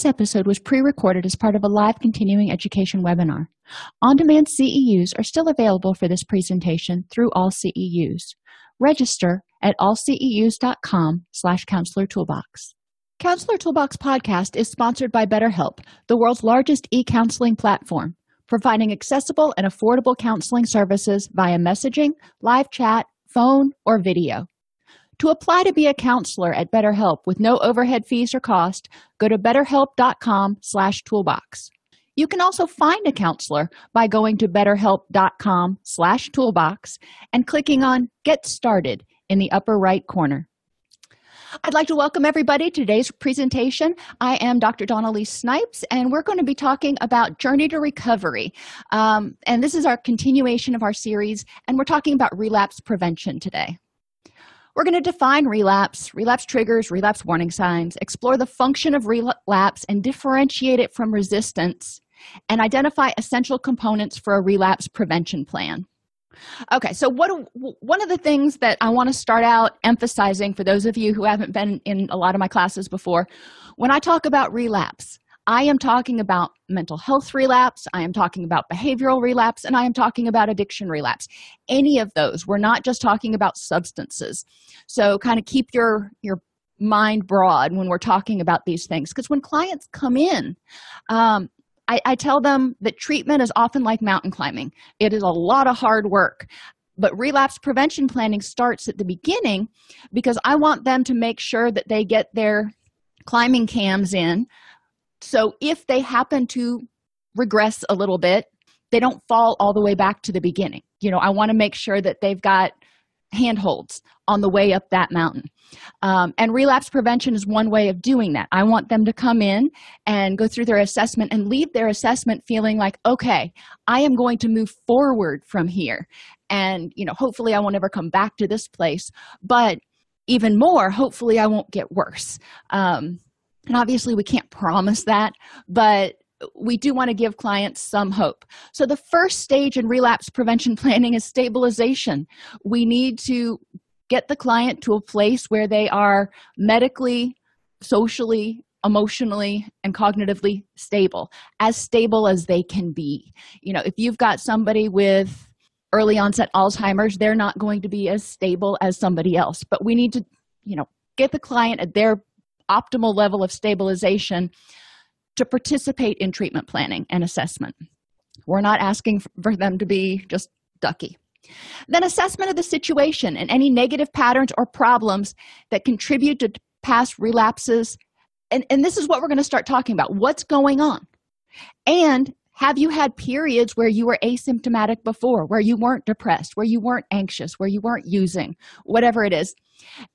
This episode was pre recorded as part of a live continuing education webinar. On demand CEUs are still available for this presentation through all CEUs. Register at allceus.com slash counselor toolbox. Counselor Toolbox podcast is sponsored by BetterHelp, the world's largest e counseling platform, providing accessible and affordable counseling services via messaging, live chat, phone, or video. To apply to be a counselor at BetterHelp with no overhead fees or cost, go to betterhelp.com slash toolbox. You can also find a counselor by going to betterhelp.com slash toolbox and clicking on Get Started in the upper right corner. I'd like to welcome everybody to today's presentation. I am Dr. Dawn-Elise Snipes, and we're going to be talking about Journey to Recovery. Um, and this is our continuation of our series, and we're talking about relapse prevention today. We're going to define relapse, relapse triggers, relapse warning signs, explore the function of relapse and differentiate it from resistance, and identify essential components for a relapse prevention plan. Okay, so what one of the things that I want to start out emphasizing for those of you who haven't been in a lot of my classes before, when I talk about relapse, I am talking about mental health relapse, I am talking about behavioral relapse, and I am talking about addiction relapse. Any of those. We're not just talking about substances. So kind of keep your your mind broad when we're talking about these things because when clients come in um, I, I tell them that treatment is often like mountain climbing it is a lot of hard work but relapse prevention planning starts at the beginning because i want them to make sure that they get their climbing cams in so if they happen to regress a little bit they don't fall all the way back to the beginning. You know i want to make sure that they've got handholds on the way up that mountain. Um, and relapse prevention is one way of doing that. I want them to come in and go through their assessment and leave their assessment feeling like okay i am going to move forward from here. And you know hopefully i won't ever come back to this place but even more hopefully i won't get worse. Um, and obviously we can't promise that but we do want to give clients some hope. So, the first stage in relapse prevention planning is stabilization. We need to get the client to a place where they are medically, socially, emotionally, and cognitively stable, as stable as they can be. You know, if you've got somebody with early onset Alzheimer's, they're not going to be as stable as somebody else. But we need to, you know, get the client at their optimal level of stabilization to participate in treatment planning and assessment. We're not asking for them to be just ducky. Then, assessment of the situation and any negative patterns or problems that contribute to past relapses. And, and this is what we're going to start talking about what's going on. And have you had periods where you were asymptomatic before, where you weren't depressed, where you weren't anxious, where you weren't using, whatever it is?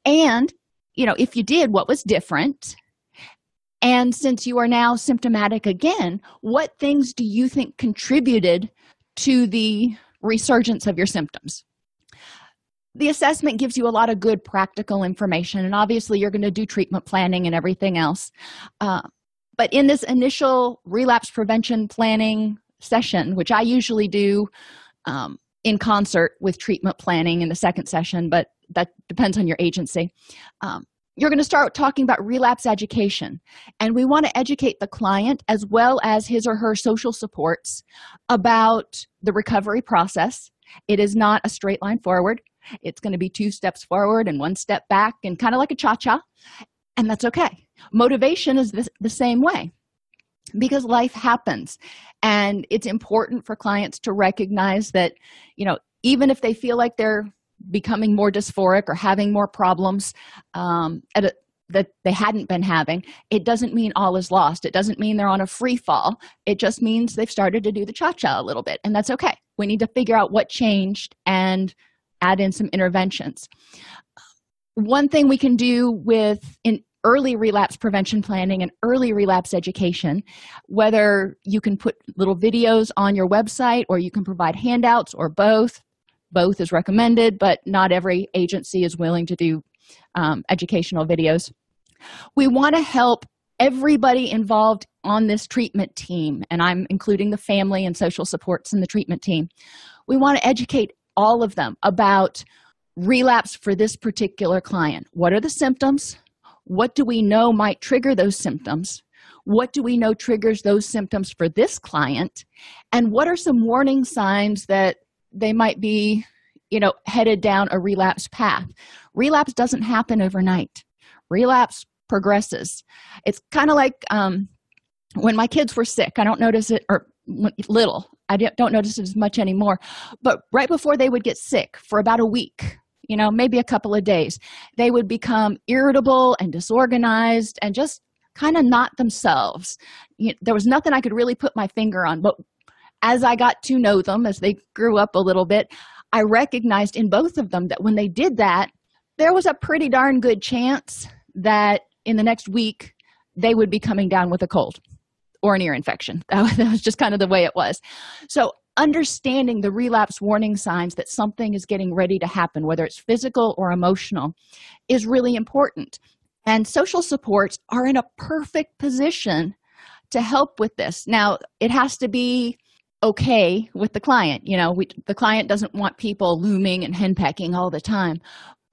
And, you know, if you did, what was different? And since you are now symptomatic again, what things do you think contributed to the resurgence of your symptoms? The assessment gives you a lot of good practical information, and obviously, you're going to do treatment planning and everything else. Uh, but in this initial relapse prevention planning session, which I usually do um, in concert with treatment planning in the second session, but that depends on your agency. Um, you're going to start talking about relapse education. And we want to educate the client as well as his or her social supports about the recovery process. It is not a straight line forward. It's going to be two steps forward and one step back and kind of like a cha-cha. And that's okay. Motivation is the, the same way because life happens. And it's important for clients to recognize that you know even if they feel like they're becoming more dysphoric or having more problems um, a, that they hadn't been having it doesn't mean all is lost. It doesn't mean they're on a free fall. It just means they've started to do the cha-cha a little bit and that's okay. We need to figure out what changed and add in some interventions. One thing we can do with in early relapse prevention planning and early relapse education whether you can put little videos on your website or you can provide handouts or both both is recommended but not every agency is willing to do um, educational videos. We want to help everybody involved on this treatment team and i'm including the family and social supports in the treatment team. We want to educate all of them about relapse for this particular client. What are the symptoms? What do we know might trigger those symptoms? What do we know triggers those symptoms for this client? And what are some warning signs that they might be you know headed down a relapse path. Relapse doesn't happen overnight. Relapse progresses. It's kind of like um, when my kids were sick i don't notice it or little. I don't notice it as much anymore. But right before they would get sick for about a week you know maybe a couple of days they would become irritable and disorganized and just kind of not themselves. You know, there was nothing i could really put my finger on but as i got to know them as they grew up a little bit i recognized in both of them that when they did that there was a pretty darn good chance that in the next week they would be coming down with a cold or an ear infection. That was just kind of the way it was. So understanding the relapse warning signs that something is getting ready to happen whether it's physical or emotional is really important. And social supports are in a perfect position to help with this. Now it has to be okay with the client you know we, the client doesn't want people looming and henpecking all the time.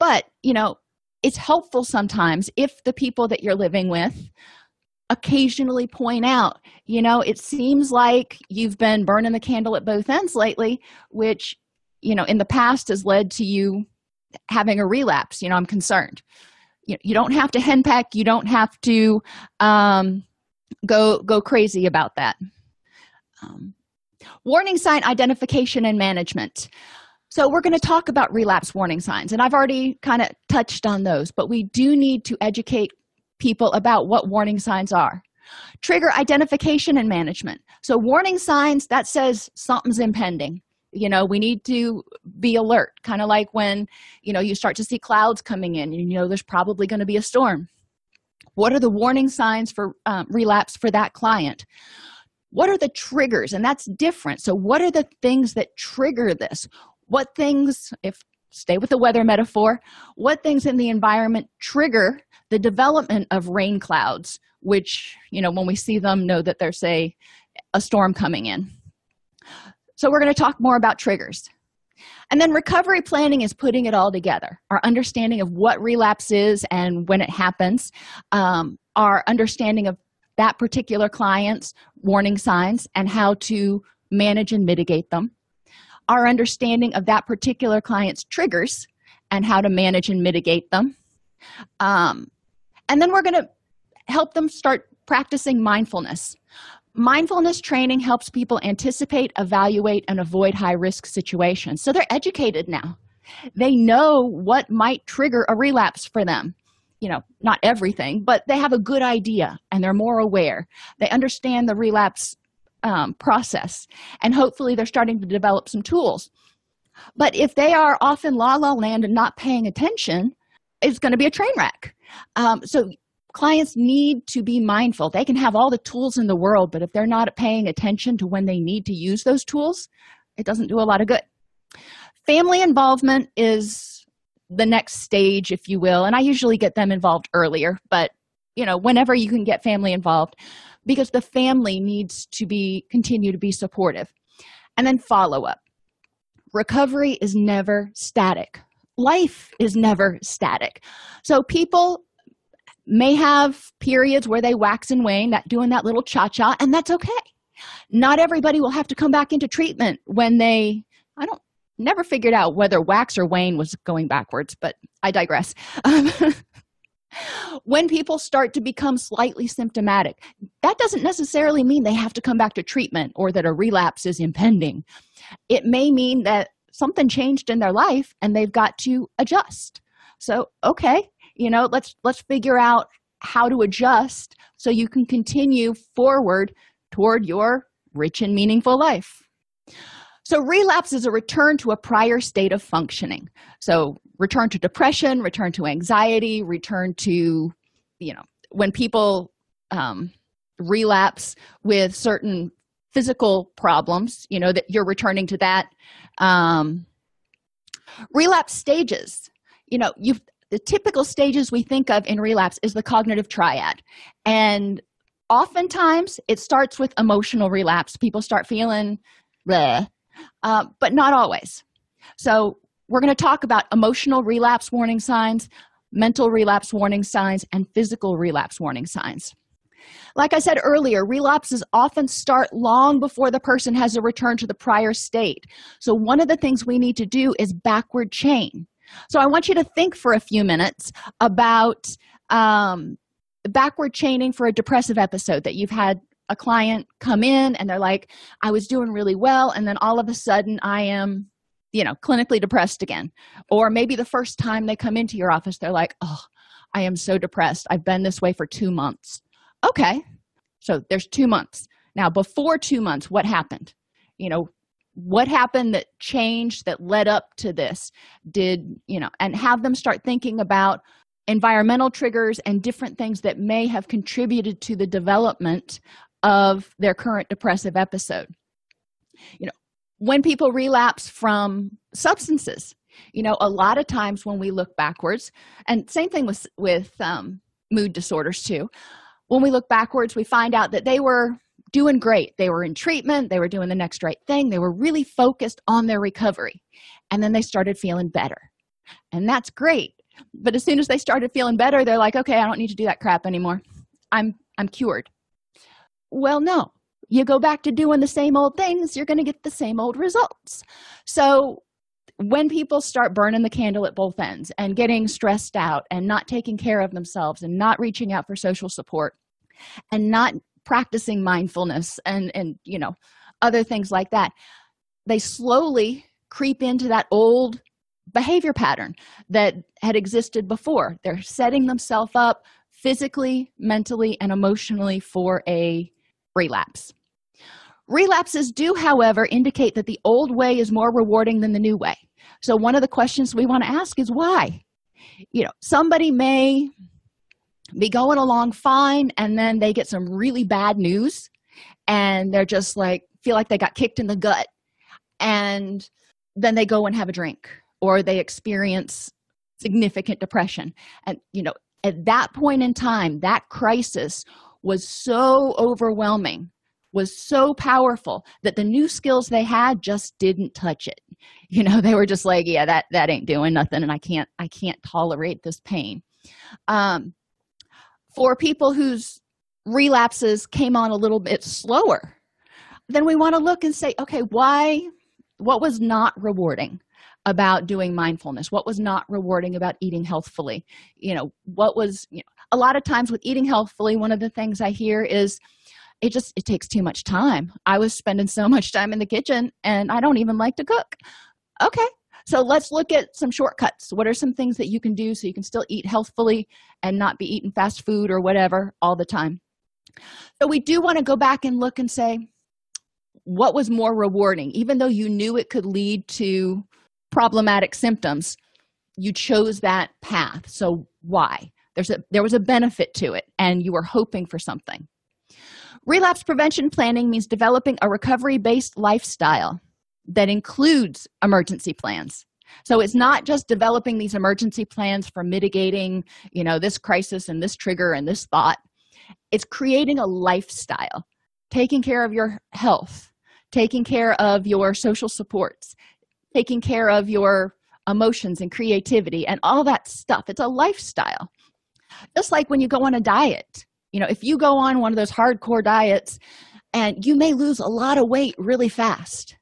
But you know it's helpful sometimes if the people that you're living with occasionally point out you know it seems like you've been burning the candle at both ends lately which you know in the past has led to you having a relapse you know i'm concerned. You, you don't have to henpeck you don't have to um, go go crazy about that. Um, warning sign identification and management. So we're going to talk about relapse warning signs and i've already kind of touched on those but we do need to educate people about what warning signs are. Trigger identification and management. So warning signs that says something's impending. You know we need to be alert kind of like when you know you start to see clouds coming in you know there's probably going to be a storm. What are the warning signs for um, relapse for that client what are the triggers? And that's different. So what are the things that trigger this? What things if stay with the weather metaphor what things in the environment trigger the development of rain clouds which you know when we see them know that there's a a storm coming in. So we're going to talk more about triggers. And then recovery planning is putting it all together. Our understanding of what relapse is and when it happens um, our understanding of that particular client's warning signs and how to manage and mitigate them. Our understanding of that particular client's triggers and how to manage and mitigate them. Um, and then we're going to help them start practicing mindfulness. Mindfulness training helps people anticipate evaluate and avoid high risk situations. So they're educated now. They know what might trigger a relapse for them you know not everything but they have a good idea and they're more aware. They understand the relapse um, process and hopefully they're starting to develop some tools. But if they are off in la la land and not paying attention it's going to be a train wreck. Um, so clients need to be mindful. They can have all the tools in the world but if they're not paying attention to when they need to use those tools it doesn't do a lot of good. Family involvement is the next stage if you will and i usually get them involved earlier but you know whenever you can get family involved because the family needs to be continue to be supportive. And then follow up recovery is never static. Life is never static. So people may have periods where they wax and wane that doing that little cha-cha and that's okay. Not everybody will have to come back into treatment when they i don't never figured out whether wax or wane was going backwards but i digress. Um, when people start to become slightly symptomatic that doesn't necessarily mean they have to come back to treatment or that a relapse is impending. It may mean that something changed in their life and they've got to adjust. So okay you know let's let's figure out how to adjust so you can continue forward toward your rich and meaningful life so relapse is a return to a prior state of functioning. So return to depression return to anxiety return to you know when people um, relapse with certain physical problems you know that you're returning to that um, relapse stages. You know you the typical stages we think of in relapse is the cognitive triad. And oftentimes it starts with emotional relapse. People start feeling bleh, uh, but not always so we're going to talk about emotional relapse warning signs mental relapse warning signs and physical relapse warning signs Like I said earlier, relapses often start long before the person has a return to the prior state. So, one of the things we need to do is backward chain. So, I want you to think for a few minutes about um, backward chaining for a depressive episode that you've had a client come in and they're like, I was doing really well, and then all of a sudden I am, you know, clinically depressed again. Or maybe the first time they come into your office, they're like, Oh, I am so depressed. I've been this way for two months. Okay, so there's two months. Now, before two months, what happened? You know, what happened that changed that led up to this? Did, you know, and have them start thinking about environmental triggers and different things that may have contributed to the development of their current depressive episode. You know, when people relapse from substances, you know, a lot of times when we look backwards, and same thing with with um, mood disorders too. When we look backwards, we find out that they were doing great. They were in treatment, they were doing the next right thing, they were really focused on their recovery. And then they started feeling better. And that's great but as soon as they started feeling better they're like okay i don't need to do that crap anymore i'm i'm cured well no you go back to doing the same old things you're going to get the same old results so when people start burning the candle at both ends and getting stressed out and not taking care of themselves and not reaching out for social support and not practicing mindfulness and and you know other things like that they slowly creep into that old behavior pattern that had existed before. They're setting themselves up physically, mentally, and emotionally for a relapse. Relapses do, however, indicate that the old way is more rewarding than the new way. So, one of the questions we want to ask is why? You know, somebody may be going along fine and then they get some really bad news and they're just like, feel like they got kicked in the gut. And then they go and have a drink or they experience significant depression and you know at that point in time that crisis was so overwhelming was so powerful that the new skills they had just didn't touch it. You know they were just like yeah that that ain't doing nothing and i can't i can't tolerate this pain. Um for people whose relapses came on a little bit slower then we want to look and say okay why what was not rewarding about doing mindfulness? What was not rewarding about eating healthfully? You know what was you know, a lot of times with eating healthfully one of the things i hear is it just it takes too much time. I was spending so much time in the kitchen and i don't even like to cook. Okay so let's look at some shortcuts. What are some things that you can do so you can still eat healthfully and not be eating fast food or whatever all the time? So we do want to go back and look and say what was more rewarding? Even though you knew it could lead to problematic symptoms you chose that path. So why there's a there was a benefit to it and you were hoping for something relapse prevention planning means developing a recovery based lifestyle that includes emergency plans so it's not just developing these emergency plans for mitigating you know this crisis and this trigger and this thought it's creating a lifestyle taking care of your health taking care of your social supports taking care of your emotions and creativity and all that stuff. It's a lifestyle. Just like when you go on a diet, you know, if you go on one of those hardcore diets and you may lose a lot of weight really fast,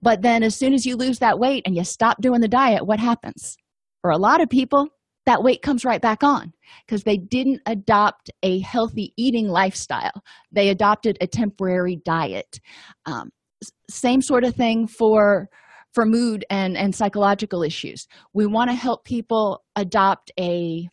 but then as soon as you lose that weight and you stop doing the diet, what happens? For a lot of people, that weight comes right back on because they didn't adopt a healthy eating lifestyle. They adopted a temporary diet. Um, same sort of thing for for mood and and psychological issues we want to help people adopt a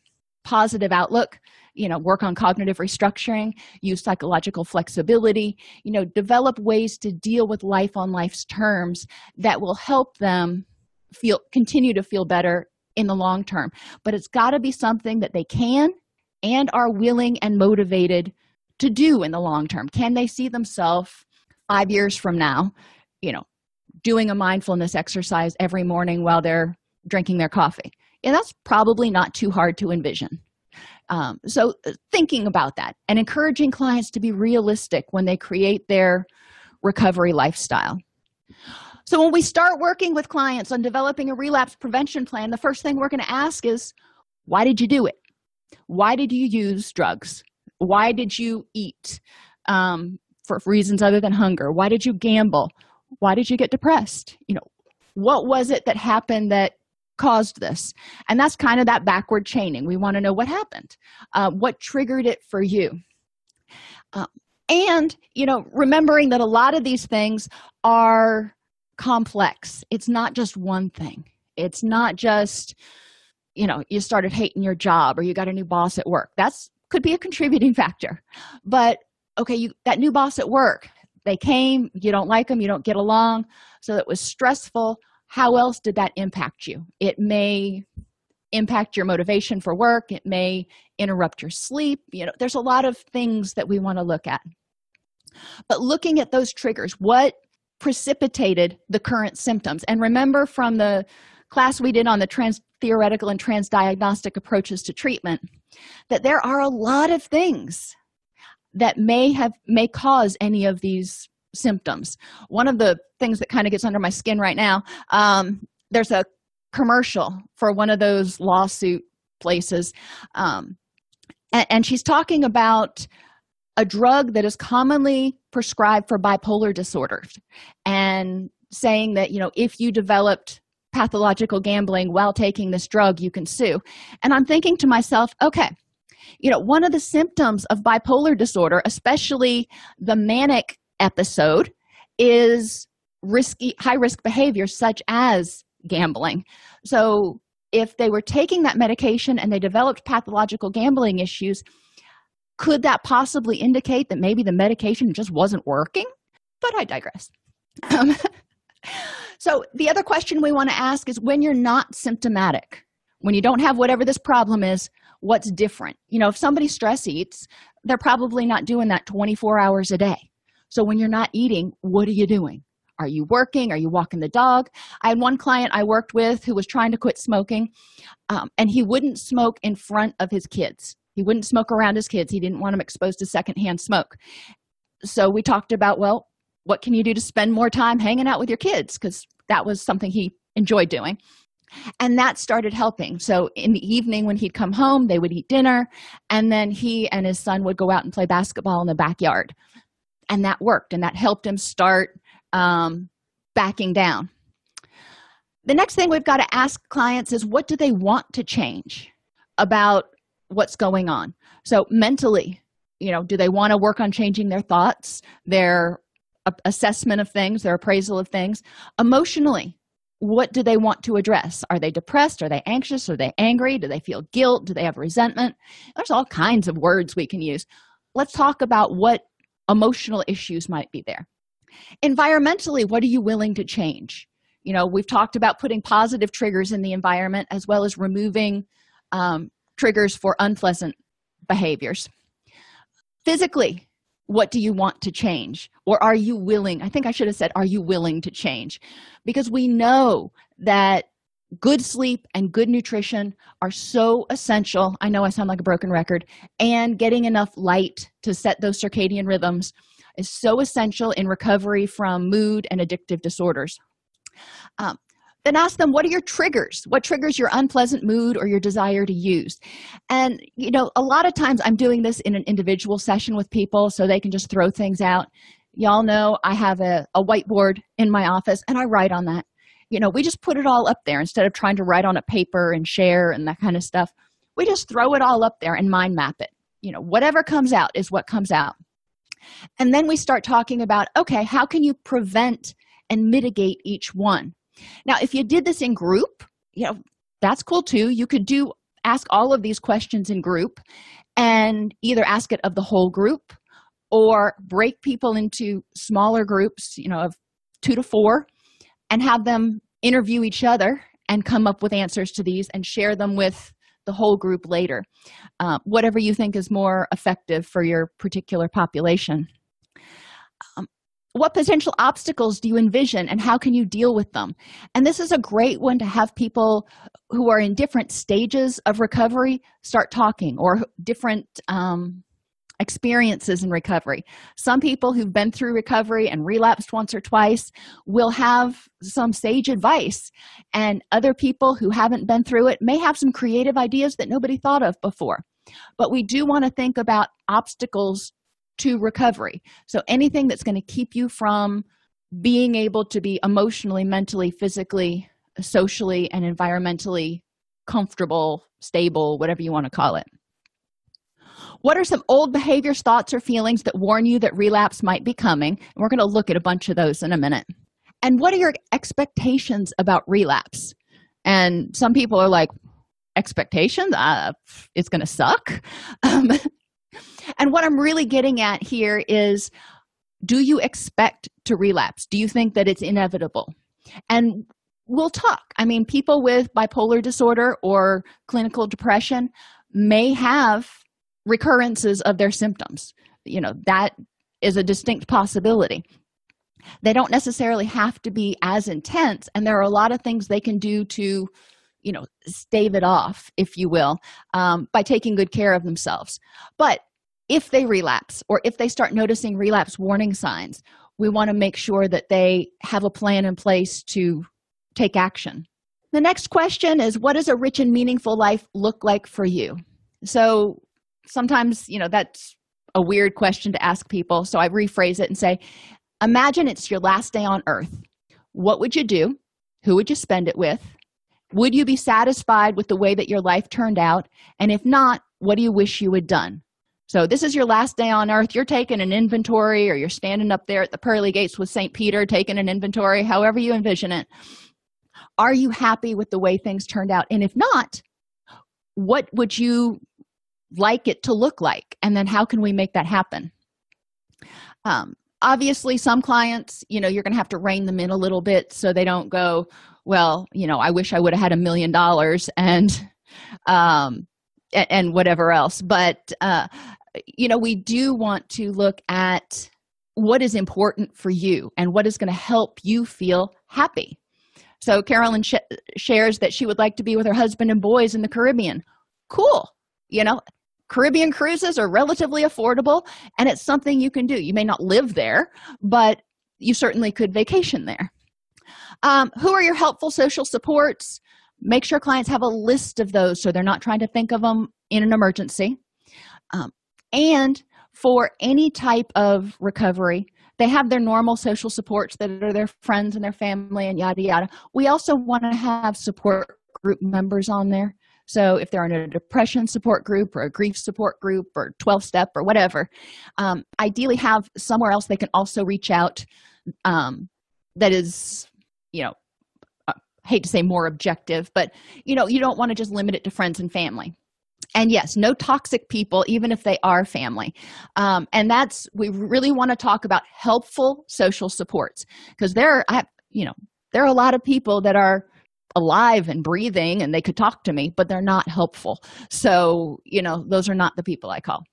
positive outlook you know work on cognitive restructuring use psychological flexibility you know develop ways to deal with life on life's terms that will help them feel continue to feel better in the long term. But it's got to be something that they can and are willing and motivated to do in the long term. Can they see themselves five years from now you know doing a mindfulness exercise every morning while they're drinking their coffee and that's probably not too hard to envision. Um, so uh, thinking about that and encouraging clients to be realistic when they create their recovery lifestyle. So when we start working with clients on developing a relapse prevention plan the first thing we're going to ask is why did you do it? Why did you use drugs? Why did you eat um, for reasons other than hunger? Why did you gamble? Why did you get depressed? You know what was it that happened that caused this. And that's kind of that backward chaining. We want to know what happened uh, what triggered it for you. Uh, and you know remembering that a lot of these things are complex. It's not just one thing. It's not just you know you started hating your job or you got a new boss at work. That's could be a contributing factor. But okay you that new boss at work they came you don't like them you don't get along. So it was stressful how else did that impact you? It may impact your motivation for work. It may interrupt your sleep. You know there's a lot of things that we want to look at. But looking at those triggers what precipitated the current symptoms? And remember from the class we did on the trans theoretical and transdiagnostic approaches to treatment that there are a lot of things that may have may cause any of these symptoms. One of the things that kind of gets under my skin right now um, there's a commercial for one of those lawsuit places um, and, and she's talking about a drug that is commonly prescribed for bipolar disorders and saying that you know if you developed pathological gambling while taking this drug you can sue. And i'm thinking to myself okay you know one of the symptoms of bipolar disorder especially the manic episode is risky high risk behavior such as gambling. So if they were taking that medication and they developed pathological gambling issues could that possibly indicate that maybe the medication just wasn't working? But i digress. Um, so the other question we want to ask is when you're not symptomatic when you don't have whatever this problem is what's different? You know if somebody stress eats they're probably not doing that 24 hours a day so when you're not eating what are you doing? Are you working? Are you walking the dog? I had one client i worked with who was trying to quit smoking um, and he wouldn't smoke in front of his kids. He wouldn't smoke around his kids. He didn't want them exposed to secondhand smoke. So we talked about well what can you do to spend more time hanging out with your kids? Because that was something he enjoyed doing. And that started helping. So in the evening when he'd come home they would eat dinner and then he and his son would go out and play basketball in the backyard and that worked and that helped him start um, backing down. The next thing we've got to ask clients is what do they want to change about what's going on? So mentally you know do they want to work on changing their thoughts their assessment of things their appraisal of things? Emotionally what do they want to address? Are they depressed? Are they anxious? Are they angry? Do they feel guilt? Do they have resentment? There's all kinds of words we can use. Let's talk about what emotional issues might be there. Environmentally what are you willing to change? You know we've talked about putting positive triggers in the environment as well as removing um, triggers for unpleasant behaviors. Physically what do you want to change? Or are you willing i think i should have said are you willing to change? Because we know that good sleep and good nutrition are so essential i know i sound like a broken record and getting enough light to set those circadian rhythms is so essential in recovery from mood and addictive disorders. Um, then ask them what are your triggers? What triggers your unpleasant mood or your desire to use? And you know a lot of times i'm doing this in an individual session with people so they can just throw things out. Y'all know i have a, a whiteboard in my office and i write on that you know we just put it all up there instead of trying to write on a paper and share and that kind of stuff. We just throw it all up there and mind map it. You know whatever comes out is what comes out. And then we start talking about okay how can you prevent and mitigate each one? Now if you did this in group you know that's cool too. You could do ask all of these questions in group and either ask it of the whole group or break people into smaller groups you know of two to four and have them interview each other and come up with answers to these and share them with the whole group later. Uh, whatever you think is more effective for your particular population. Um, what potential obstacles do you envision and how can you deal with them? And this is a great one to have people who are in different stages of recovery start talking or different um, experiences in recovery. Some people who've been through recovery and relapsed once or twice will have some sage advice and other people who haven't been through it may have some creative ideas that nobody thought of before. But we do want to think about obstacles to recovery. So anything that's going to keep you from being able to be emotionally mentally physically socially and environmentally comfortable stable whatever you want to call it what are some old behaviors thoughts or feelings that warn you that relapse might be coming? And we're going to look at a bunch of those in a minute. And what are your expectations about relapse? And some people are like expectations? Uh, it's going to suck. Um, and what i'm really getting at here is do you expect to relapse? Do you think that it's inevitable? And we'll talk. I mean people with bipolar disorder or clinical depression may have recurrences of their symptoms. You know that is a distinct possibility. They don't necessarily have to be as intense and there are a lot of things they can do to you know stave it off if you will um, by taking good care of themselves. But if they relapse or if they start noticing relapse warning signs we want to make sure that they have a plan in place to take action. The next question is what does a rich and meaningful life look like for you? So sometimes you know that's a weird question to ask people so i rephrase it and say imagine it's your last day on earth. What would you do? Who would you spend it with? Would you be satisfied with the way that your life turned out? And if not what do you wish you had done? So this is your last day on earth. You're taking an inventory or you're standing up there at the pearly gates with st peter taking an inventory however you envision it. Are you happy with the way things turned out? And if not what would you like it to look like and then how can we make that happen? Um, obviously some clients you know you're going to have to rein them in a little bit so they don't go well you know i wish i would have had a million dollars and um and, whatever else. But uh you know we do want to look at what is important for you and what is going to help you feel happy. So carolyn sh- shares that she would like to be with her husband and boys in the caribbean. Cool you know Caribbean cruises are relatively affordable and it's something you can do. You may not live there, but you certainly could vacation there. Um, who are your helpful social supports? Make sure clients have a list of those so they're not trying to think of them in an emergency. Um, and for any type of recovery, they have their normal social supports that are their friends and their family and yada yada. We also want to have support group members on there so if they're in a depression support group or a grief support group or 12 step or whatever um, ideally have somewhere else they can also reach out um, that is you know I uh, hate to say more objective but you know you don't want to just limit it to friends and family. And yes no toxic people even if they are family. Um, and that's we really want to talk about helpful social supports because there i you know there are a lot of people that are alive and breathing and they could talk to me but they're not helpful. So you know those are not the people i call.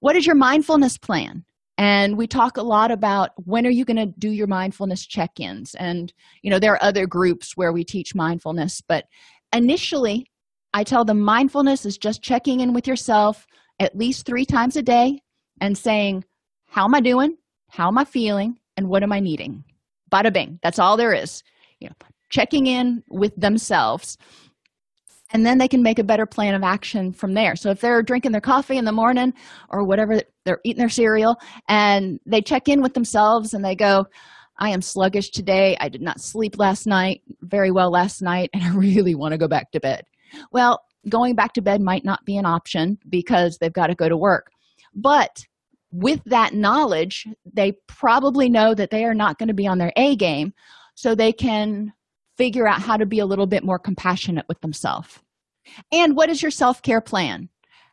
What is your mindfulness plan? And we talk a lot about when are you going to do your mindfulness check-ins? And you know there are other groups where we teach mindfulness but initially i tell them mindfulness is just checking in with yourself at least three times a day and saying how am i doing? How am i feeling? And what am i needing? Bada bing that's all there is. You know checking in with themselves and then they can make a better plan of action from there. So if they're drinking their coffee in the morning or whatever they're eating their cereal and they check in with themselves and they go i am sluggish today. I did not sleep last night very well last night and i really want to go back to bed. Well going back to bed might not be an option because they've got to go to work. But with that knowledge they probably know that they are not going to be on their a game so they can figure out how to be a little bit more compassionate with themselves. And what is your self-care plan?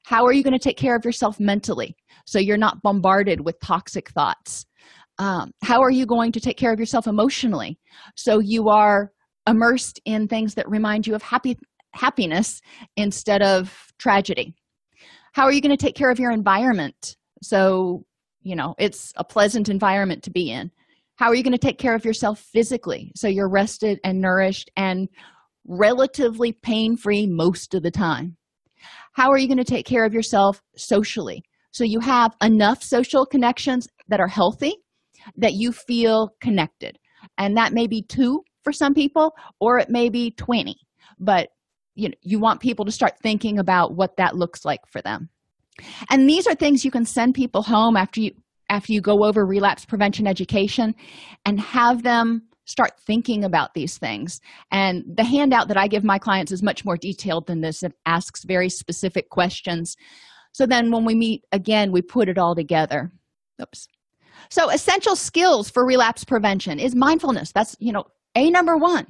How are you going to take care of yourself mentally so you're not bombarded with toxic thoughts? Um, how are you going to take care of yourself emotionally so you are immersed in things that remind you of happy happiness instead of tragedy? How are you going to take care of your environment so you know it's a pleasant environment to be in how are you going to take care of yourself physically so you're rested and nourished and relatively pain free most of the time? How are you going to take care of yourself socially so you have enough social connections that are healthy that you feel connected? And that may be two for some people or it may be 20 but you know you want people to start thinking about what that looks like for them. And these are things you can send people home after you after you go over relapse prevention education and have them start thinking about these things. And the handout that i give my clients is much more detailed than this. It asks very specific questions. So then when we meet again we put it all together. Oops. So essential skills for relapse prevention is mindfulness. That's you know a number one.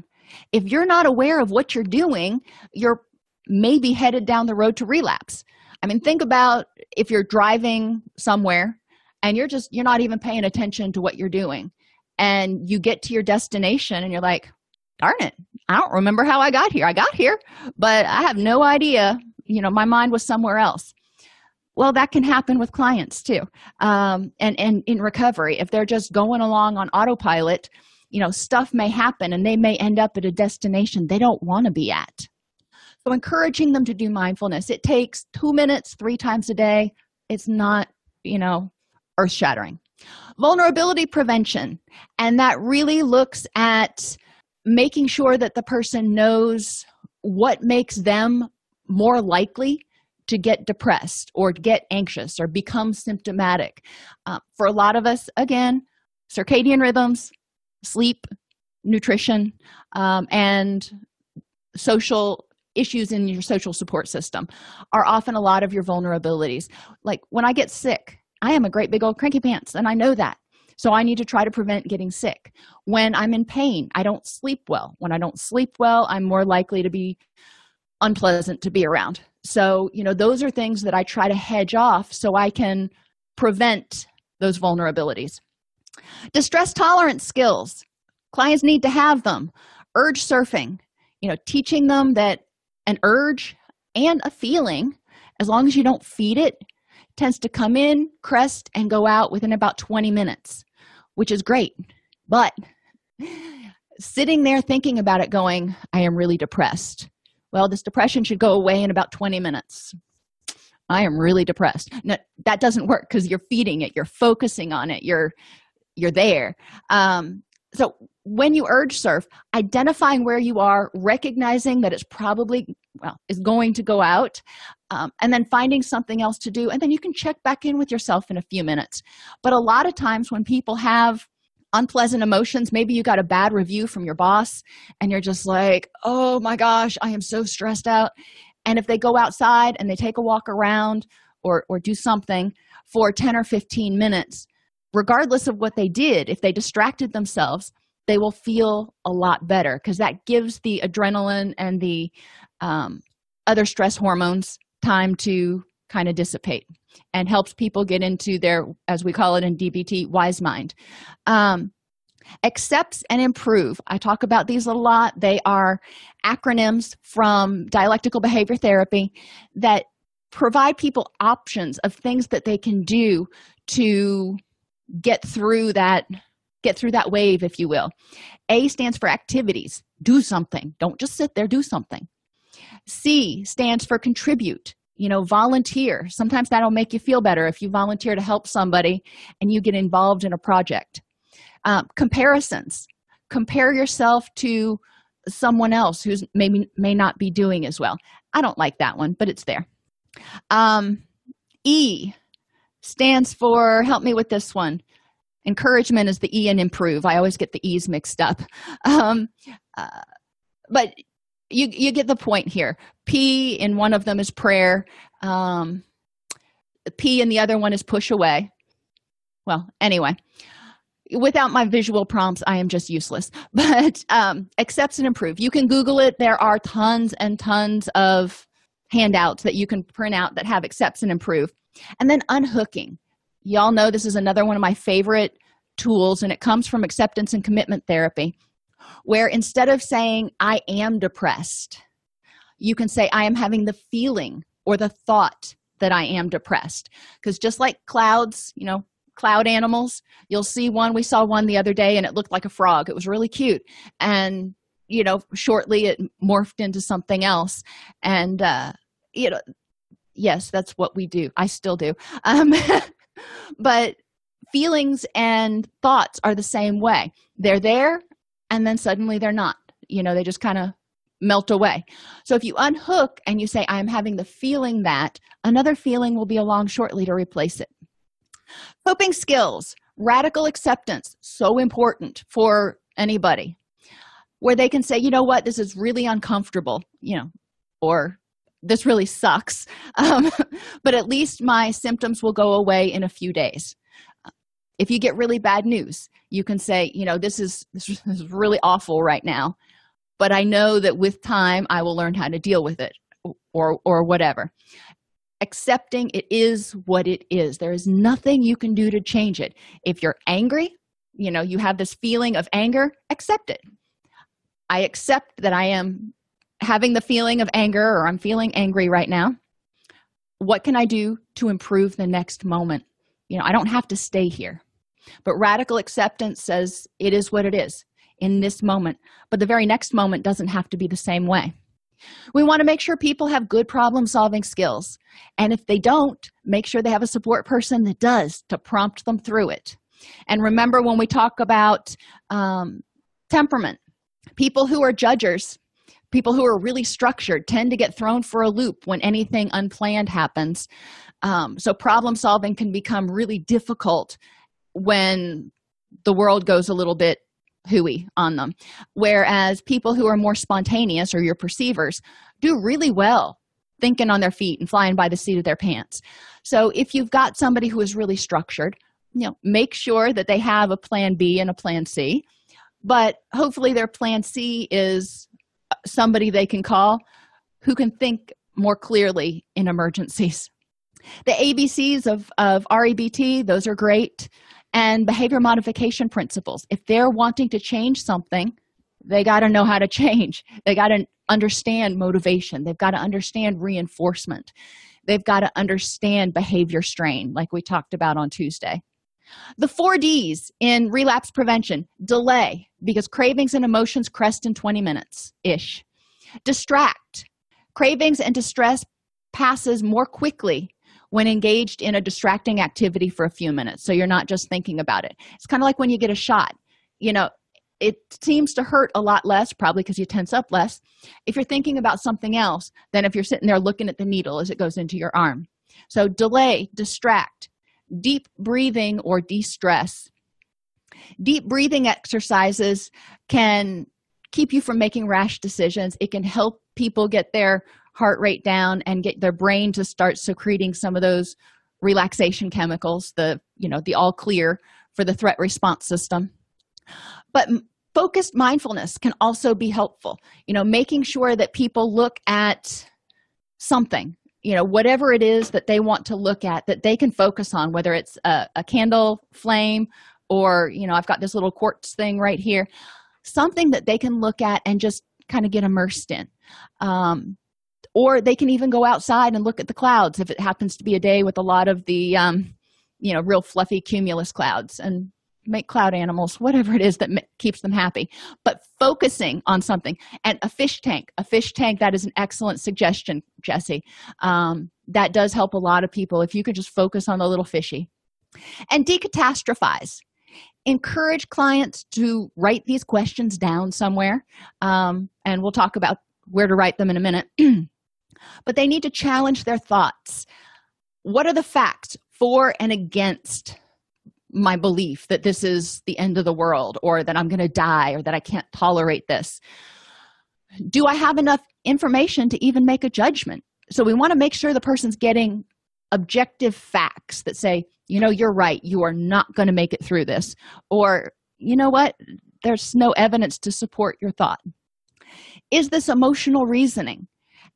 If you're not aware of what you're doing you're maybe headed down the road to relapse. I mean think about if you're driving somewhere and you're just you're not even paying attention to what you're doing. And you get to your destination and you're like darn it i don't remember how i got here. I got here but i have no idea. You know my mind was somewhere else. Well that can happen with clients too. Um, and and in recovery if they're just going along on autopilot you know stuff may happen and they may end up at a destination they don't want to be at. So encouraging them to do mindfulness. It takes two minutes three times a day. It's not you know earth shattering vulnerability prevention. And that really looks at making sure that the person knows what makes them more likely to get depressed or get anxious or become symptomatic. Uh, for a lot of us again circadian rhythms sleep nutrition um, and social issues in your social support system are often a lot of your vulnerabilities. Like when i get sick i am a great big old cranky pants and i know that. So i need to try to prevent getting sick. When i'm in pain i don't sleep well. When i don't sleep well i'm more likely to be unpleasant to be around. So you know those are things that i try to hedge off so i can prevent those vulnerabilities. Distress tolerance skills. Clients need to have them. Urge surfing. You know teaching them that an urge and a feeling as long as you don't feed it tends to come in crest and go out within about 20 minutes which is great. But sitting there thinking about it going i am really depressed. Well this depression should go away in about 20 minutes. I am really depressed. That doesn't work because you're feeding it you're focusing on it you're you're there. Um, so when you urge surf identifying where you are recognizing that it's probably well is going to go out um, and then finding something else to do and then you can check back in with yourself in a few minutes. But a lot of times when people have unpleasant emotions maybe you got a bad review from your boss and you're just like oh my gosh i am so stressed out. And if they go outside and they take a walk around or or do something for 10 or 15 minutes regardless of what they did if they distracted themselves they will feel a lot better because that gives the adrenaline and the um, other stress hormones time to kind of dissipate and helps people get into their as we call it in dbt wise mind. Um, accepts and improve. I talk about these a lot. They are acronyms from dialectical behavior therapy that provide people options of things that they can do to get through that get through that wave if you will. A stands for activities. Do something. Don't just sit there. Do something. C stands for contribute. You know volunteer. Sometimes that'll make you feel better if you volunteer to help somebody and you get involved in a project. Um, comparisons. Compare yourself to someone else who's maybe may not be doing as well. I don't like that one but it's there. Um, e stands for help me with this one encouragement is the e and improve. I always get the e's mixed up. Um, uh, but you you get the point here. P in one of them is prayer. Um, p in the other one is push away. Well anyway without my visual prompts i am just useless. But um, accepts and improve. You can google it. There are tons and tons of handouts that you can print out that have accepts and improve. And then unhooking y'all know this is another one of my favorite tools and it comes from acceptance and commitment therapy where instead of saying i am depressed you can say i am having the feeling or the thought that i am depressed. Because just like clouds you know cloud animals you'll see one we saw one the other day and it looked like a frog. It was really cute. And you know shortly it morphed into something else. And uh you know yes that's what we do. I still do. Um but feelings and thoughts are the same way. They're there and then suddenly they're not. You know they just kind of melt away. So if you unhook and you say, I'm having the feeling that, another feeling will be along shortly to replace it. Coping skills, radical acceptance, so important for anybody, where they can say, you know what, this is really uncomfortable, you know, or this really sucks, um, but at least my symptoms will go away in a few days. If you get really bad news, you can say, you know, this is this is really awful right now but i know that with time i will learn how to deal with it or or whatever. Accepting it is what it is. There is nothing you can do to change it. If you're angry you know you have this feeling of anger accept it. I accept that i am having the feeling of anger or i'm feeling angry right now what can i do to improve the next moment you know i don't have to stay here but radical acceptance says it is what it is in this moment, but the very next moment doesn't have to be the same way. We want to make sure people have good problem solving skills. And if they don't, make sure they have a support person that does to prompt them through it. And remember, when we talk about um, temperament, people who are judgers, people who are really structured, tend to get thrown for a loop when anything unplanned happens. Um, so, problem solving can become really difficult when the world goes a little bit hooey on them. Whereas people who are more spontaneous or your perceivers do really well thinking on their feet and flying by the seat of their pants. So if you've got somebody who is really structured, you know, make sure that they have a plan B and a plan C. But hopefully their plan C is somebody they can call who can think more clearly in emergencies. The ABCs of, of REBT, those are great and behavior modification principles. If they're wanting to change something, they got to know how to change. They got to understand motivation. They've got to understand reinforcement. They've got to understand behavior strain, like we talked about on Tuesday. The four D's in relapse prevention delay, because cravings and emotions crest in 20 minutes ish. Distract, cravings and distress passes more quickly when engaged in a distracting activity for a few minutes so you're not just thinking about it. It's kind of like when you get a shot you know it seems to hurt a lot less probably because you tense up less. If you're thinking about something else than if you're sitting there looking at the needle as it goes into your arm. So delay distract deep breathing or de-stress. Deep breathing exercises can keep you from making rash decisions. It can help people get their heart rate down and get their brain to start secreting some of those relaxation chemicals the you know the all clear for the threat response system. But focused mindfulness can also be helpful. You know making sure that people look at something you know whatever it is that they want to look at that they can focus on whether it's a, a candle flame or you know i've got this little quartz thing right here something that they can look at and just kind of get immersed in. Um, or they can even go outside and look at the clouds if it happens to be a day with a lot of the um, you know real fluffy cumulus clouds. And make cloud animals whatever it is that keeps them happy. But focusing on something and a fish tank a fish tank that is an excellent suggestion jesse. Um, that does help a lot of people if you could just focus on the little fishy. And decatastrophize encourage clients to write these questions down somewhere um, and we'll talk about where to write them in a minute. But they need to challenge their thoughts. What are the facts for and against my belief that this is the end of the world or that I'm going to die or that I can't tolerate this? Do I have enough information to even make a judgment? So we want to make sure the person's getting objective facts that say, you know, you're right, you are not going to make it through this. Or, you know what, there's no evidence to support your thought. Is this emotional reasoning?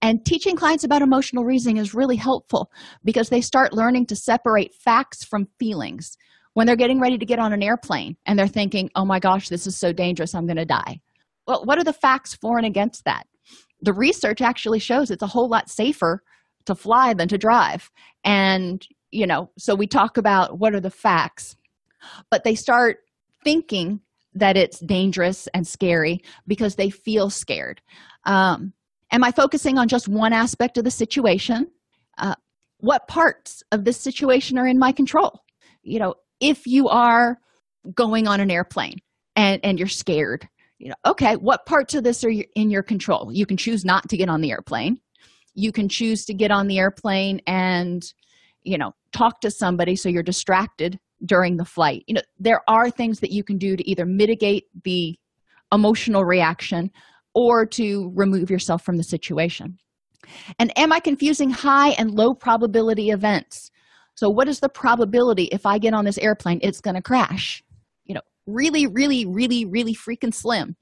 And teaching clients about emotional reasoning is really helpful because they start learning to separate facts from feelings. When they're getting ready to get on an airplane and they're thinking, oh my gosh, this is so dangerous, I'm going to die. Well, what are the facts for and against that? The research actually shows it's a whole lot safer to fly than to drive. And, you know, so we talk about what are the facts, but they start thinking that it's dangerous and scary because they feel scared. Um, Am I focusing on just one aspect of the situation? Uh, what parts of this situation are in my control? You know, if you are going on an airplane and, and you're scared, you know okay what parts of this are in your control? You can choose not to get on the airplane. You can choose to get on the airplane and you know talk to somebody so you're distracted during the flight. You know there are things that you can do to either mitigate the emotional reaction or to remove yourself from the situation. And am i confusing high and low probability events so what is the probability if i get on this airplane it's going to crash you know really really really really freaking slim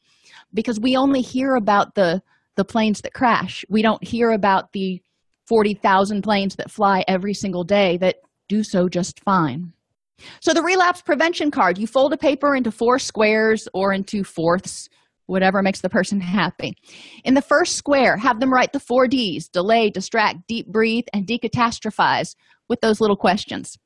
because we only hear about the the planes that crash we don't hear about the 40,000 planes that fly every single day that do so just fine. So, the relapse prevention card you fold a paper into four squares or into fourths, whatever makes the person happy. In the first square, have them write the four D's delay, distract, deep breathe, and decatastrophize with those little questions.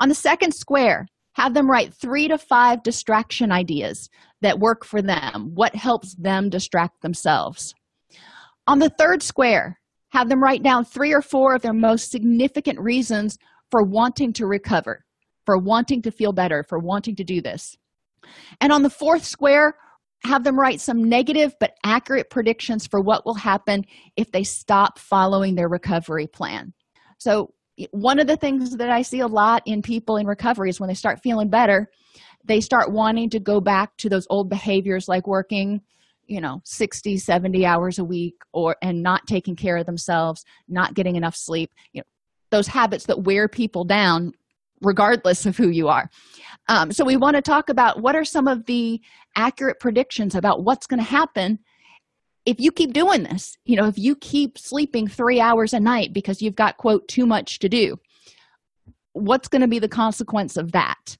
On the second square, have them write three to five distraction ideas that work for them. What helps them distract themselves? On the third square, have them write down three or four of their most significant reasons for wanting to recover, for wanting to feel better, for wanting to do this. And on the fourth square, have them write some negative but accurate predictions for what will happen if they stop following their recovery plan. So, one of the things that I see a lot in people in recovery is when they start feeling better, they start wanting to go back to those old behaviors like working you know 60 70 hours a week or and not taking care of themselves not getting enough sleep you know those habits that wear people down regardless of who you are. Um, so we want to talk about what are some of the accurate predictions about what's going to happen if you keep doing this you know if you keep sleeping three hours a night because you've got quote too much to do what's going to be the consequence of that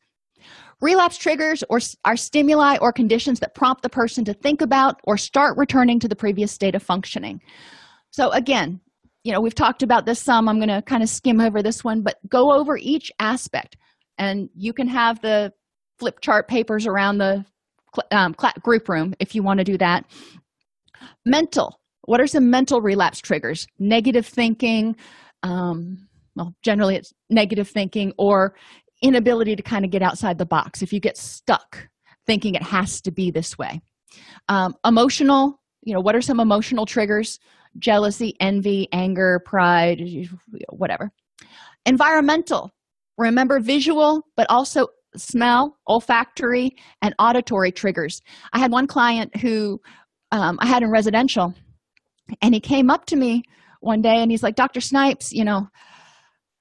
Relapse triggers or are stimuli or conditions that prompt the person to think about or start returning to the previous state of functioning. So again, you know, we've talked about this some. I'm going to kind of skim over this one, but go over each aspect. And you can have the flip chart papers around the um, group room if you want to do that. Mental. What are some mental relapse triggers? Negative thinking. Um, well, generally it's negative thinking or inability to kind of get outside the box if you get stuck thinking it has to be this way um, emotional you know what are some emotional triggers jealousy envy anger pride whatever environmental remember visual but also smell olfactory and auditory triggers i had one client who um, i had in residential and he came up to me one day and he's like dr snipes you know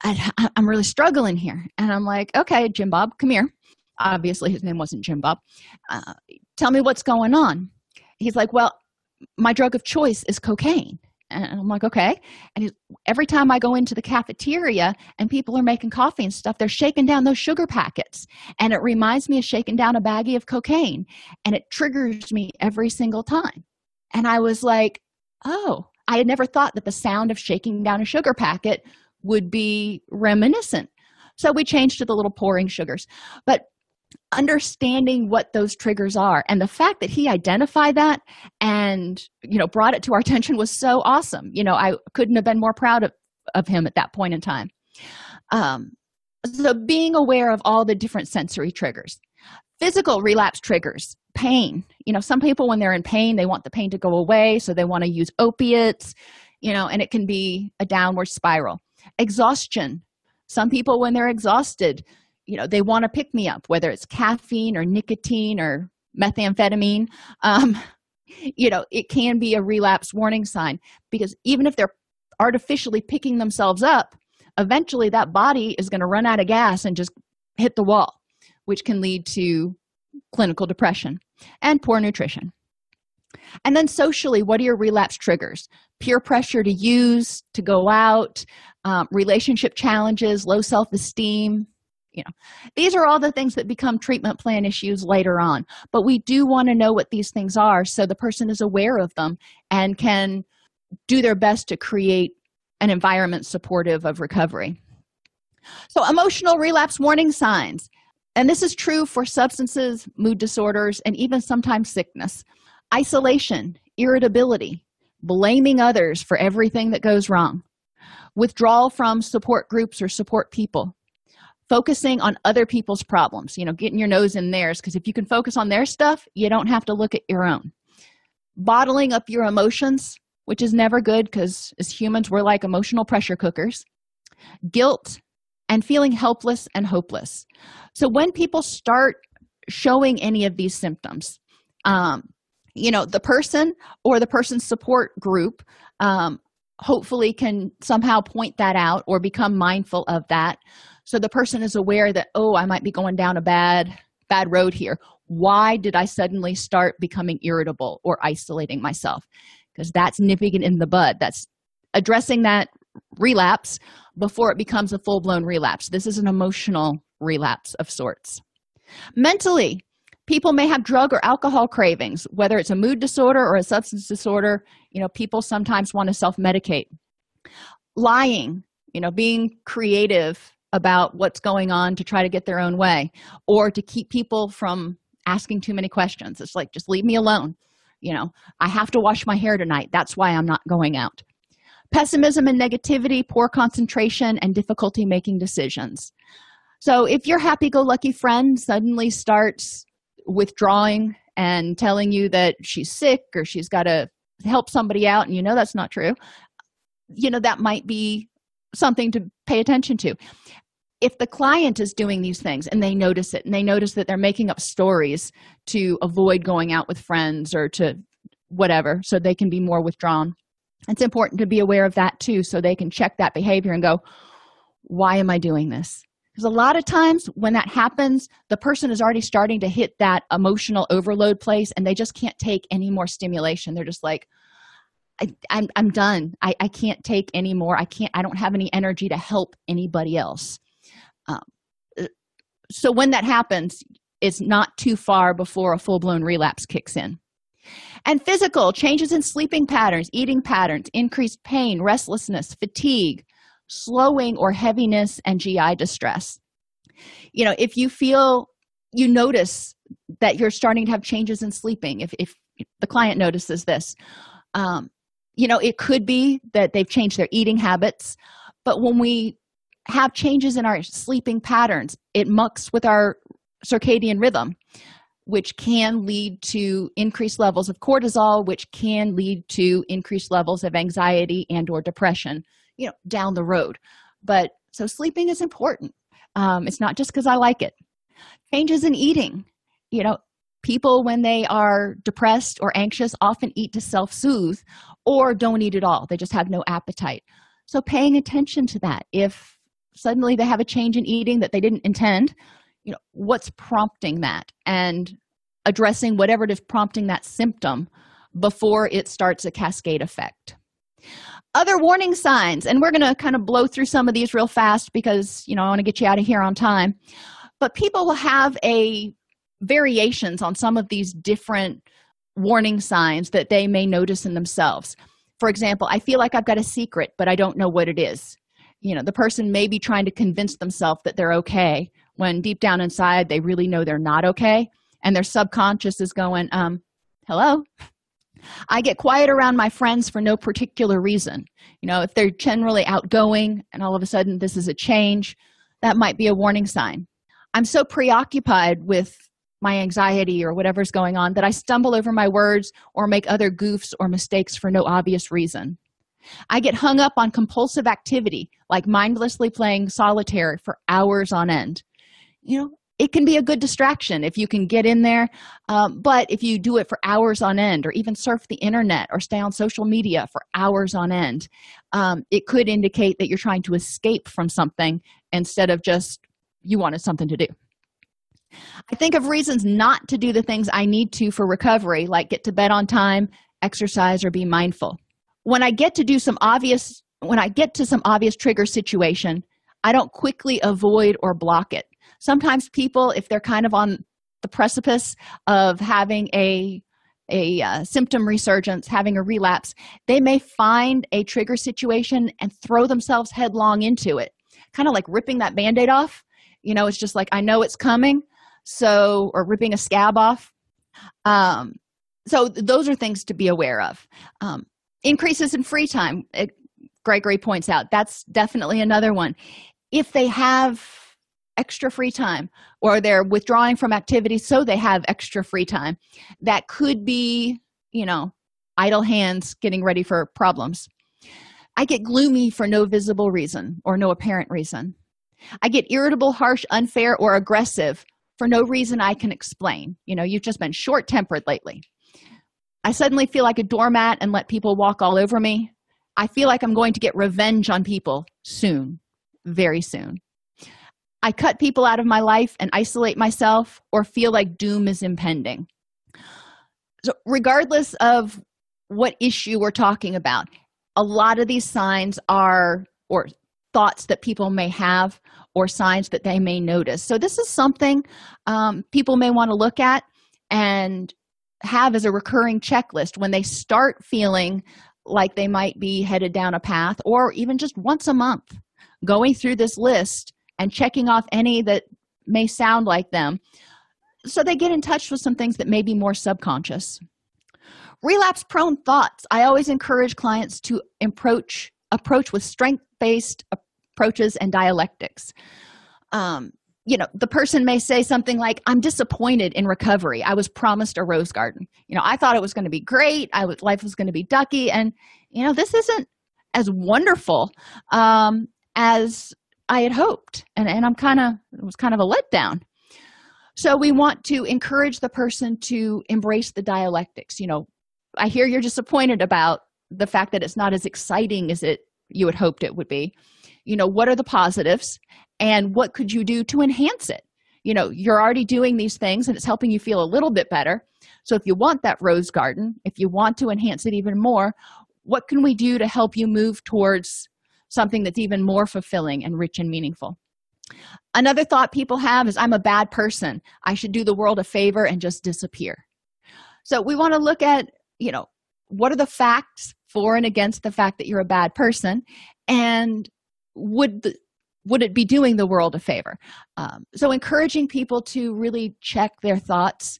I, am really struggling here. And I'm like, okay, Jim Bob, come here. Obviously, his name wasn't Jim Bob. Uh, tell me what's going on. He's like, well, my drug of choice is cocaine. And I'm like, okay. And every time I go into the cafeteria and people are making coffee and stuff, they're shaking down those sugar packets. And it reminds me of shaking down a baggie of cocaine. And it triggers me every single time. And I was like, oh, I had never thought that the sound of shaking down a sugar packet would be reminiscent. So we changed to the little pouring sugars. But understanding what those triggers are. And the fact that he identified that and you know brought it to our attention was so awesome. You know i couldn't have been more proud of, of him at that point in time. Um, so being aware of all the different sensory triggers physical relapse triggers pain. You know some people when they're in pain they want the pain to go away so they want to use opiates you know and it can be a downward spiral. Exhaustion. Some people when they're exhausted you know they want to pick me up whether it's caffeine or nicotine or methamphetamine um, you know it can be a relapse warning sign because even if they're artificially picking themselves up eventually that body is going to run out of gas and just hit the wall which can lead to clinical depression and poor nutrition. And then socially what are your relapse triggers? Peer pressure to use to go out um, relationship challenges low self-esteem you know these are all the things that become treatment plan issues later on. But we do want to know what these things are so the person is aware of them and can do their best to create an environment supportive of recovery. So emotional relapse warning signs. And this is true for substances mood disorders and even sometimes sickness. Isolation irritability blaming others for everything that goes wrong. Withdrawal from support groups or support people focusing on other people's problems you know getting your nose in theirs because if you can focus on their stuff you don't have to look at your own. Bottling up your emotions which is never good because as humans we're like emotional pressure cookers. Guilt and feeling helpless and hopeless. So when people start showing any of these symptoms um, you know the person or the person's support group um, hopefully can somehow point that out or become mindful of that so the person is aware that oh i might be going down a bad bad road here. Why did i suddenly start becoming irritable or isolating myself? Because that's nipping it in the bud. That's addressing that relapse before it becomes a full-blown relapse. This is an emotional relapse of sorts. Mentally people may have drug or alcohol cravings whether it's a mood disorder or a substance disorder. You know people sometimes want to self-medicate. Lying you know being creative about what's going on to try to get their own way or to keep people from asking too many questions. It's like just leave me alone. You know i have to wash my hair tonight. That's why i'm not going out. Pessimism and negativity poor concentration and difficulty making decisions. So if your happy-go-lucky friend suddenly starts withdrawing and telling you that she's sick or she's got to help somebody out and you know that's not true you know that might be something to pay attention to if the client is doing these things and they notice it and they notice that they're making up stories to avoid going out with friends or to whatever so they can be more withdrawn it's important to be aware of that too so they can check that behavior and go why am i doing this? Because a lot of times when that happens the person is already starting to hit that emotional overload place and they just can't take any more stimulation. They're just like I, am I'm, I'm done. I, I can't take any more. I can't i don't have any energy to help anybody else um, uh, so when that happens it's not too far before a full-blown relapse kicks in. And physical changes in sleeping patterns eating patterns increased pain restlessness fatigue slowing or heaviness and gi distress. You know if you feel you notice that you're starting to have changes in sleeping if, if the client notices this um, you know it could be that they've changed their eating habits but when we have changes in our sleeping patterns. It mucks with our circadian rhythm which can lead to increased levels of cortisol which can lead to increased levels of anxiety and or depression you know down the road. But so sleeping is important. Um, it's not just because i like it. Changes in eating. You know people when they are depressed or anxious often eat to self-soothe or don't eat at all. They just have no appetite. So paying attention to that. If suddenly they have a change in eating that they didn't intend you know what's prompting that? And addressing whatever it is prompting that symptom before it starts a cascade effect. Other warning signs and we're going to kind of blow through some of these real fast because you know i want to get you out of here on time. But people will have a variations on some of these different warning signs that they may notice in themselves. For example i feel like i've got a secret but i don't know what it is you know the person may be trying to convince themselves that they're okay when deep down inside they really know they're not okay and their subconscious is going um hello I get quiet around my friends for no particular reason. You know, if they're generally outgoing and all of a sudden this is a change, that might be a warning sign. I'm so preoccupied with my anxiety or whatever's going on that I stumble over my words or make other goofs or mistakes for no obvious reason. I get hung up on compulsive activity like mindlessly playing solitaire for hours on end. You know, it can be a good distraction if you can get in there um, but if you do it for hours on end or even surf the internet or stay on social media for hours on end um, it could indicate that you're trying to escape from something instead of just you wanted something to do i think of reasons not to do the things i need to for recovery like get to bed on time exercise or be mindful when i get to do some obvious when i get to some obvious trigger situation i don't quickly avoid or block it. Sometimes people if they're kind of on the precipice of having a a uh, symptom resurgence having a relapse they may find a trigger situation and throw themselves headlong into it. Kind of like ripping that band-aid off. You know it's just like i know it's coming so or ripping a scab off. Um so those are things to be aware of. Um increases in free time. It, gregory points out that's definitely another one. If they have extra free time or they're withdrawing from activities so they have extra free time that could be you know idle hands getting ready for problems. I get gloomy for no visible reason or no apparent reason. I get irritable harsh unfair or aggressive for no reason i can explain. You know you've just been short tempered lately i suddenly feel like a doormat and let people walk all over me i feel like i'm going to get revenge on people soon very soon I cut people out of my life and isolate myself or feel like doom is impending. So, regardless of what issue we're talking about, a lot of these signs are or thoughts that people may have or signs that they may notice. So, this is something um, people may want to look at and have as a recurring checklist when they start feeling like they might be headed down a path, or even just once a month going through this list and checking off any that may sound like them. So they get in touch with some things that may be more subconscious. Relapse prone thoughts. I always encourage clients to approach approach with strength based approaches and dialectics. Um, you know the person may say something like i'm disappointed in recovery i was promised a rose garden you know i thought it was going to be great i was life was going to be ducky and you know this isn't as wonderful um, as I had hoped. And, and I'm kind of, it was kind of a letdown. So we want to encourage the person to embrace the dialectics. You know, I hear you're disappointed about the fact that it's not as exciting as it you had hoped it would be. You know, what are the positives and what could you do to enhance it? You know, you're already doing these things and it's helping you feel a little bit better. So if you want that rose garden, if you want to enhance it even more, what can we do to help you move towards something that's even more fulfilling and rich and meaningful. Another thought people have is I'm a bad person. I should do the world a favor and just disappear. So we want to look at, you know, what are the facts for and against the fact that you're a bad person and would the, would it be doing the world a favor? Um, so encouraging people to really check their thoughts.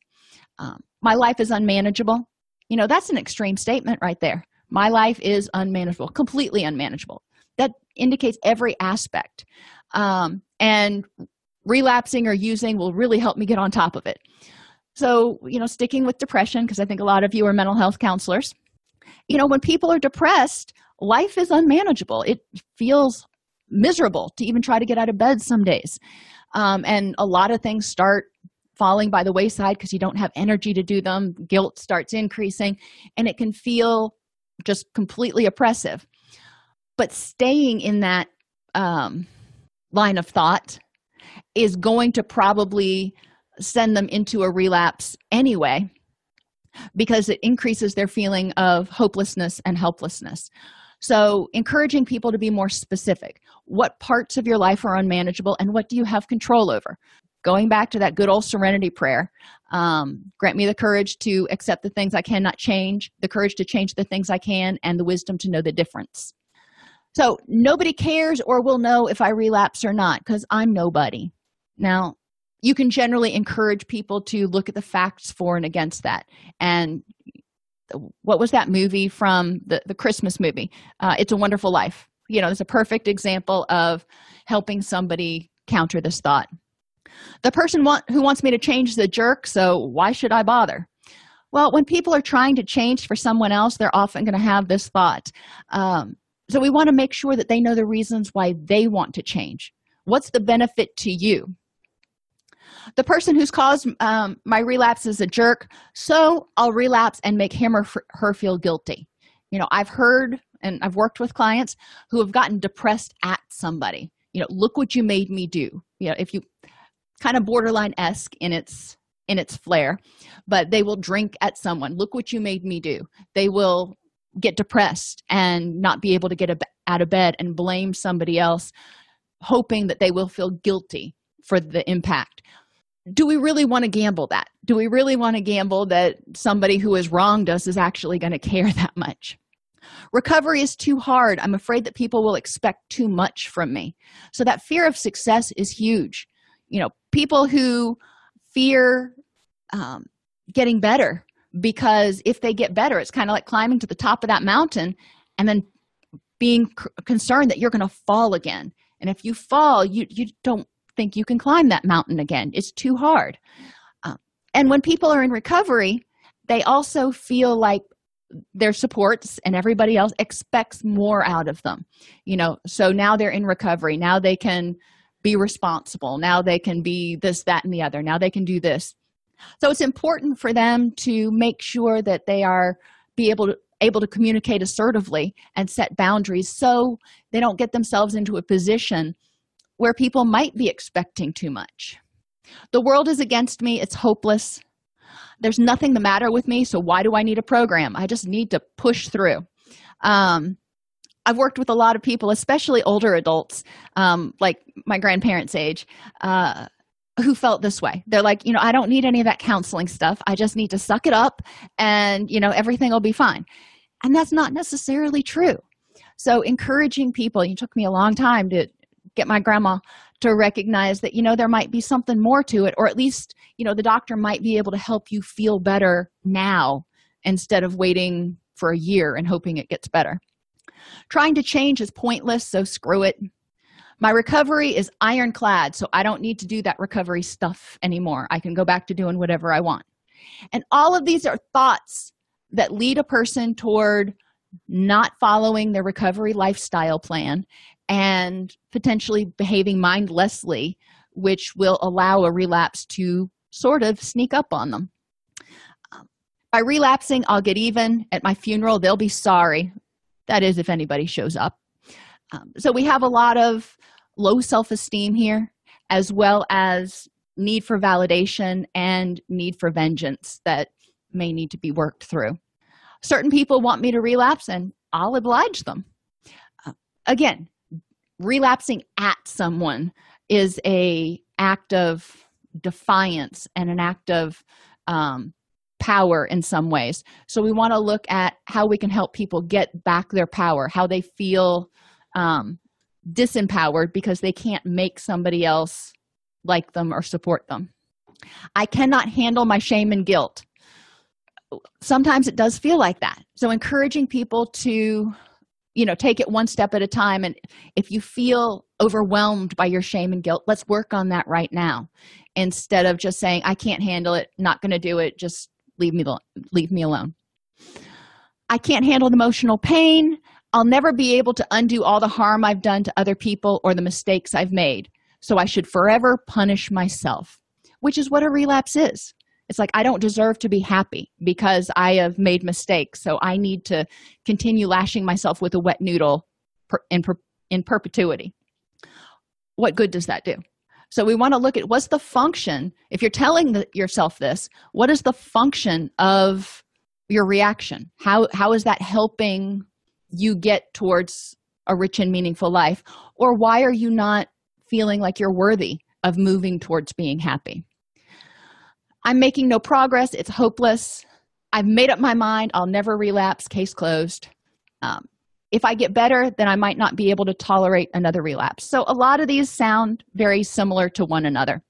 Um, my life is unmanageable. You know that's an extreme statement right there. My life is unmanageable completely unmanageable. That indicates every aspect. Um, and relapsing or using will really help me get on top of it. So you know sticking with depression because i think a lot of you are mental health counselors. You know when people are depressed life is unmanageable. It feels miserable to even try to get out of bed some days. Um, and a lot of things start falling by the wayside because you don't have energy to do them. Guilt starts increasing and it can feel just completely oppressive. But staying in that um, line of thought is going to probably send them into a relapse anyway because it increases their feeling of hopelessness and helplessness. So, encouraging people to be more specific. What parts of your life are unmanageable and what do you have control over? Going back to that good old serenity prayer um, grant me the courage to accept the things I cannot change, the courage to change the things I can, and the wisdom to know the difference. So nobody cares or will know if I relapse or not because I'm nobody. Now, you can generally encourage people to look at the facts for and against that. And what was that movie from the, the Christmas movie? Uh, it's a Wonderful Life. You know, it's a perfect example of helping somebody counter this thought. The person want, who wants me to change the jerk, so why should I bother? Well, when people are trying to change for someone else, they're often going to have this thought. Um, so we want to make sure that they know the reasons why they want to change. What's the benefit to you? The person who's caused um, my relapse is a jerk, so I'll relapse and make him or her feel guilty. You know, I've heard and I've worked with clients who have gotten depressed at somebody. You know, look what you made me do. You know, if you kind of borderline esque in its in its flair, but they will drink at someone. Look what you made me do. They will get depressed and not be able to get out of bed and blame somebody else hoping that they will feel guilty for the impact do we really want to gamble that? Do we really want to gamble that somebody who has wronged us is actually going to care that much? Recovery is too hard. I'm afraid that people will expect too much from me. So that fear of success is huge. You know people who fear um, getting better because if they get better it's kind of like climbing to the top of that mountain and then being c- concerned that you're going to fall again. And if you fall you you don't think you can climb that mountain again. It's too hard. Uh, and when people are in recovery they also feel like their supports and everybody else expects more out of them. You know so now they're in recovery. Now they can be responsible. Now they can be this that and the other. Now they can do this. So it's important for them to make sure that they are be able to able to communicate assertively and set boundaries so they don't get themselves into a position where people might be expecting too much. The world is against me. It's hopeless. There's nothing the matter with me so why do i need a program? I just need to push through. Um, i've worked with a lot of people especially older adults um, like my grandparents age uh, who felt this way. They're like you know i don't need any of that counseling stuff. I just need to suck it up and you know everything will be fine. And that's not necessarily true. So encouraging people it took me a long time to get my grandma to recognize that you know there might be something more to it or at least you know the doctor might be able to help you feel better now instead of waiting for a year and hoping it gets better. Trying to change is pointless so screw it. My recovery is ironclad so i don't need to do that recovery stuff anymore. I can go back to doing whatever i want. And all of these are thoughts that lead a person toward not following their recovery lifestyle plan and potentially behaving mindlessly, which will allow a relapse to sort of sneak up on them. By relapsing, I'll get even. At my funeral, they'll be sorry. That is, if anybody shows up. Um, so we have a lot of low self esteem here, as well as need for validation and need for vengeance that may need to be worked through. Certain people want me to relapse, and I'll oblige them. Uh, again, relapsing at someone is a act of defiance and an act of um, power in some ways. So we want to look at how we can help people get back their power how they feel um, disempowered because they can't make somebody else like them or support them. I cannot handle my shame and guilt sometimes it does feel like that. So encouraging people to you know take it one step at a time. And if you feel overwhelmed by your shame and guilt let's work on that right now. Instead of just saying i can't handle it not going to do it just leave me leave me alone. I can't handle the emotional pain. I'll never be able to undo all the harm i've done to other people or the mistakes i've made. So i should forever punish myself which is what a relapse is it's like i don't deserve to be happy because i have made mistakes. So i need to continue lashing myself with a wet noodle per, in, per, in perpetuity. What good does that do? So we want to look at what's the function if you're telling the, yourself this what is the function of your reaction? How how is that helping you get towards a rich and meaningful life? Or why are you not feeling like you're worthy of moving towards being happy I'm making no progress. It's hopeless. I've made up my mind. I'll never relapse. Case closed. Um, if I get better, then I might not be able to tolerate another relapse. So, a lot of these sound very similar to one another.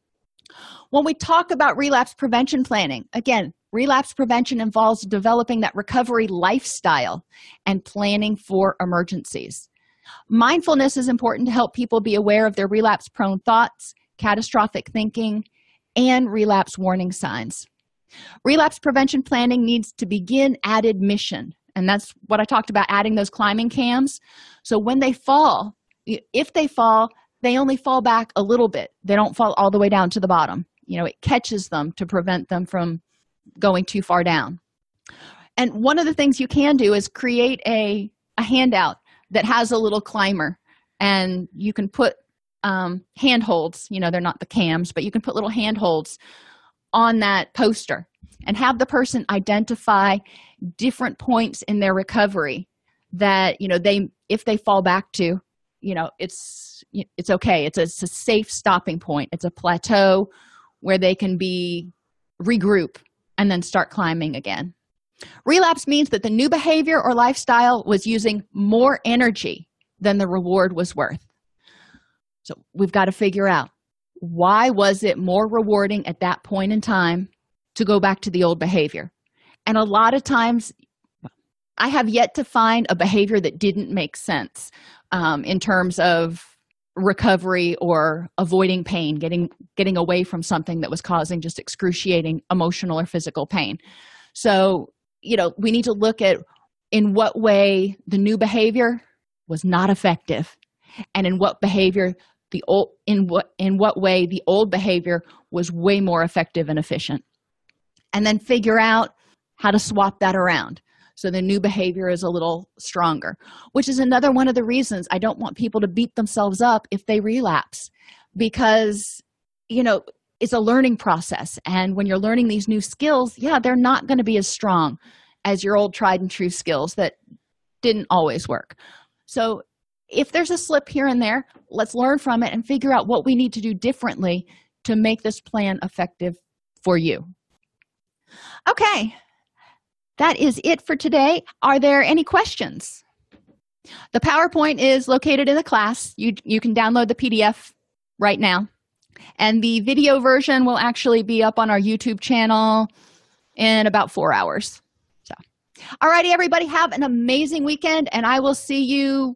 When we talk about relapse prevention planning, again, relapse prevention involves developing that recovery lifestyle and planning for emergencies. Mindfulness is important to help people be aware of their relapse prone thoughts, catastrophic thinking, and relapse warning signs. Relapse prevention planning needs to begin at admission, and that's what I talked about adding those climbing cams. So when they fall, if they fall, they only fall back a little bit. They don't fall all the way down to the bottom. You know, it catches them to prevent them from going too far down. And one of the things you can do is create a, a handout that has a little climber, and you can put um, handholds you know they're not the cams but you can put little handholds on that poster and have the person identify different points in their recovery that you know they if they fall back to you know it's it's okay. It's a, it's a safe stopping point. It's a plateau where they can be regroup and then start climbing again. Relapse means that the new behavior or lifestyle was using more energy than the reward was worth so we've got to figure out why was it more rewarding at that point in time to go back to the old behavior? And a lot of times, I have yet to find a behavior that didn't make sense um, in terms of recovery or avoiding pain getting getting away from something that was causing just excruciating emotional or physical pain so you know we need to look at in what way the new behavior was not effective and in what behavior the old in what in what way the old behavior was way more effective and efficient. And then figure out how to swap that around so the new behavior is a little stronger which is another one of the reasons i don't want people to beat themselves up if they relapse. Because you know it's a learning process. And when you're learning these new skills yeah they're not going to be as strong as your old tried and true skills that didn't always work. So if there's a slip here and there let's learn from it and figure out what we need to do differently to make this plan effective for you. Okay. That is it for today. Are there any questions? The powerpoint is located in the class. You you can download the pdf right now. And the video version will actually be up on our youtube channel in about four hours. So all righty everybody have an amazing weekend and i will see you